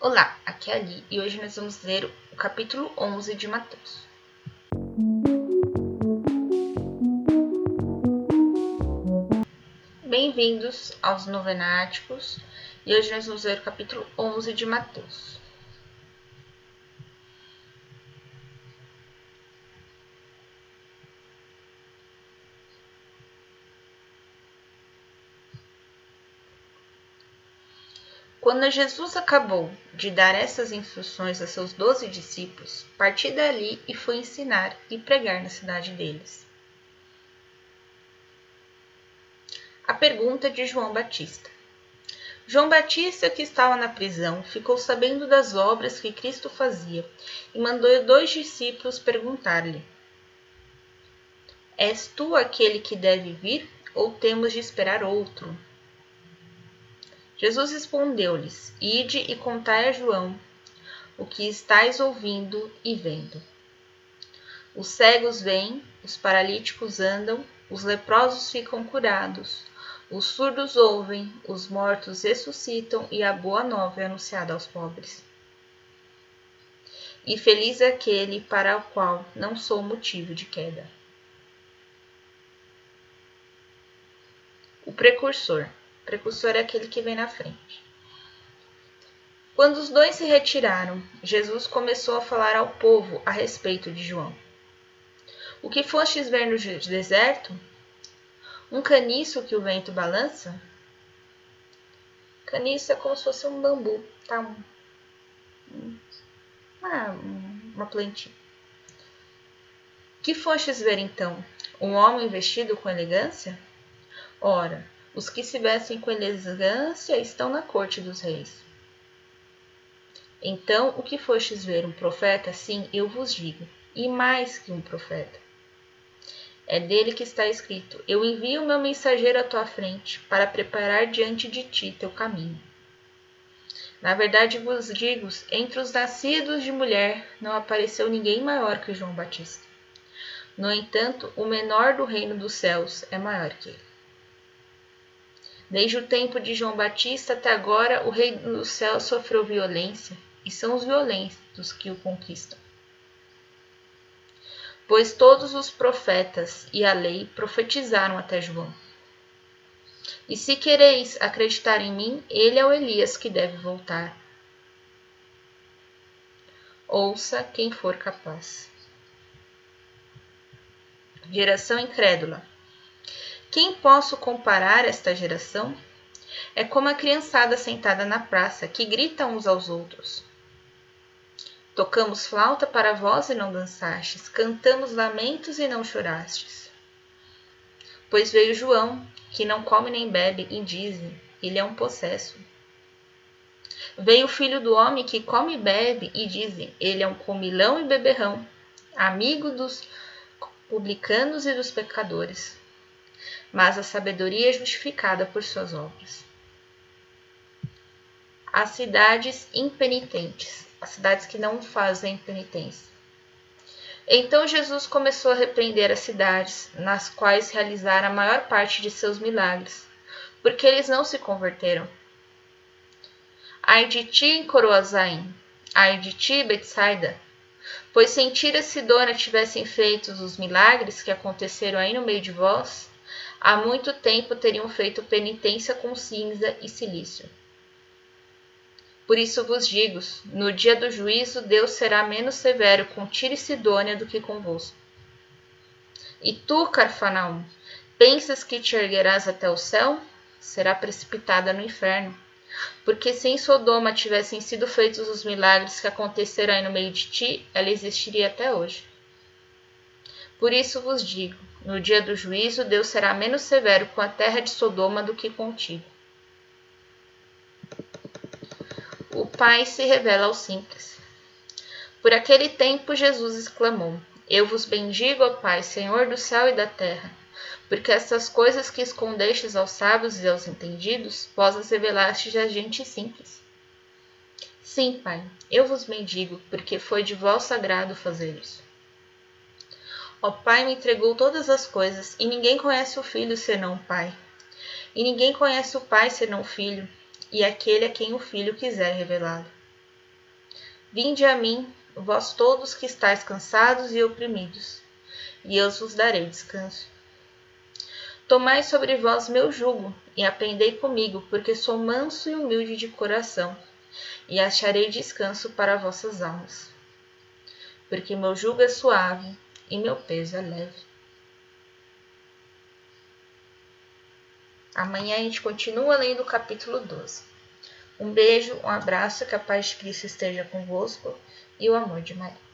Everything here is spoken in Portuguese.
Olá, aqui é a Ali e hoje nós vamos ler o capítulo 11 de Mateus. Bem-vindos aos Novenáticos e hoje nós vamos ler o capítulo 11 de Mateus. Quando Jesus acabou de dar essas instruções a seus doze discípulos, partiu dali e foi ensinar e pregar na cidade deles. A pergunta de João Batista. João Batista, que estava na prisão, ficou sabendo das obras que Cristo fazia e mandou dois discípulos perguntar-lhe: És tu aquele que deve vir ou temos de esperar outro? Jesus respondeu-lhes: Ide e contai a João o que estáis ouvindo e vendo. Os cegos vêm, os paralíticos andam, os leprosos ficam curados, os surdos ouvem, os mortos ressuscitam e a boa nova é anunciada aos pobres. E feliz é aquele para o qual não sou motivo de queda. O precursor. Precursor é aquele que vem na frente. Quando os dois se retiraram, Jesus começou a falar ao povo a respeito de João. O que fostes ver no deserto? Um caniço que o vento balança? Caniço é como se fosse um bambu, tá? Uma, uma plantinha. Que fostes ver então? Um homem vestido com elegância? Ora, os que se vestem com elegância estão na corte dos reis. Então, o que fostes ver um profeta, sim, eu vos digo, e mais que um profeta. É dele que está escrito: Eu envio meu mensageiro à tua frente, para preparar diante de ti teu caminho. Na verdade vos digo: entre os nascidos de mulher não apareceu ninguém maior que João Batista. No entanto, o menor do reino dos céus é maior que ele. Desde o tempo de João Batista até agora, o rei do céu sofreu violência, e são os violentos que o conquistam. Pois todos os profetas e a lei profetizaram até João. E se quereis acreditar em mim, ele é o Elias que deve voltar. Ouça quem for capaz. Geração incrédula. Quem posso comparar esta geração? É como a criançada sentada na praça, que grita uns aos outros. Tocamos flauta para vós e não dançastes, cantamos lamentos e não chorastes. Pois veio João, que não come nem bebe, e dizem: Ele é um possesso. Veio o filho do homem que come e bebe, e dizem: Ele é um comilão e beberrão, amigo dos publicanos e dos pecadores mas a sabedoria é justificada por suas obras. As cidades impenitentes, as cidades que não fazem penitência. Então Jesus começou a repreender as cidades nas quais realizara a maior parte de seus milagres, porque eles não se converteram. Ai de ti, Coroazaim, ai de ti, Betsaida, pois se em Tira Sidona tivessem feito os milagres que aconteceram aí no meio de vós, há muito tempo teriam feito penitência com cinza e silício. Por isso vos digo: no dia do juízo, Deus será menos severo com Tiro e Sidônia do que convosco. E tu, Carfanaum, pensas que te erguerás até o céu? Será precipitada no inferno. Porque se em Sodoma tivessem sido feitos os milagres que aconteceram aí no meio de ti, ela existiria até hoje. Por isso vos digo: no dia do juízo, Deus será menos severo com a terra de Sodoma do que contigo. O Pai se revela aos simples. Por aquele tempo, Jesus exclamou: Eu vos bendigo, ó Pai, Senhor do céu e da terra, porque essas coisas que escondestes aos sábios e aos entendidos, vós as revelastes a gente simples. Sim, Pai, eu vos bendigo, porque foi de vosso sagrado fazer isso. Ó Pai me entregou todas as coisas, e ninguém conhece o Filho senão o Pai. E ninguém conhece o Pai senão o Filho, e aquele a quem o Filho quiser revelá-lo. Vinde a mim, vós todos que estáis cansados e oprimidos, e eu vos darei descanso. Tomai sobre vós meu jugo e aprendei comigo, porque sou manso e humilde de coração, e acharei descanso para vossas almas. Porque meu jugo é suave e meu peso é leve. Amanhã a gente continua lendo o capítulo 12. Um beijo, um abraço, que a paz de Cristo esteja convosco e o amor de Maria.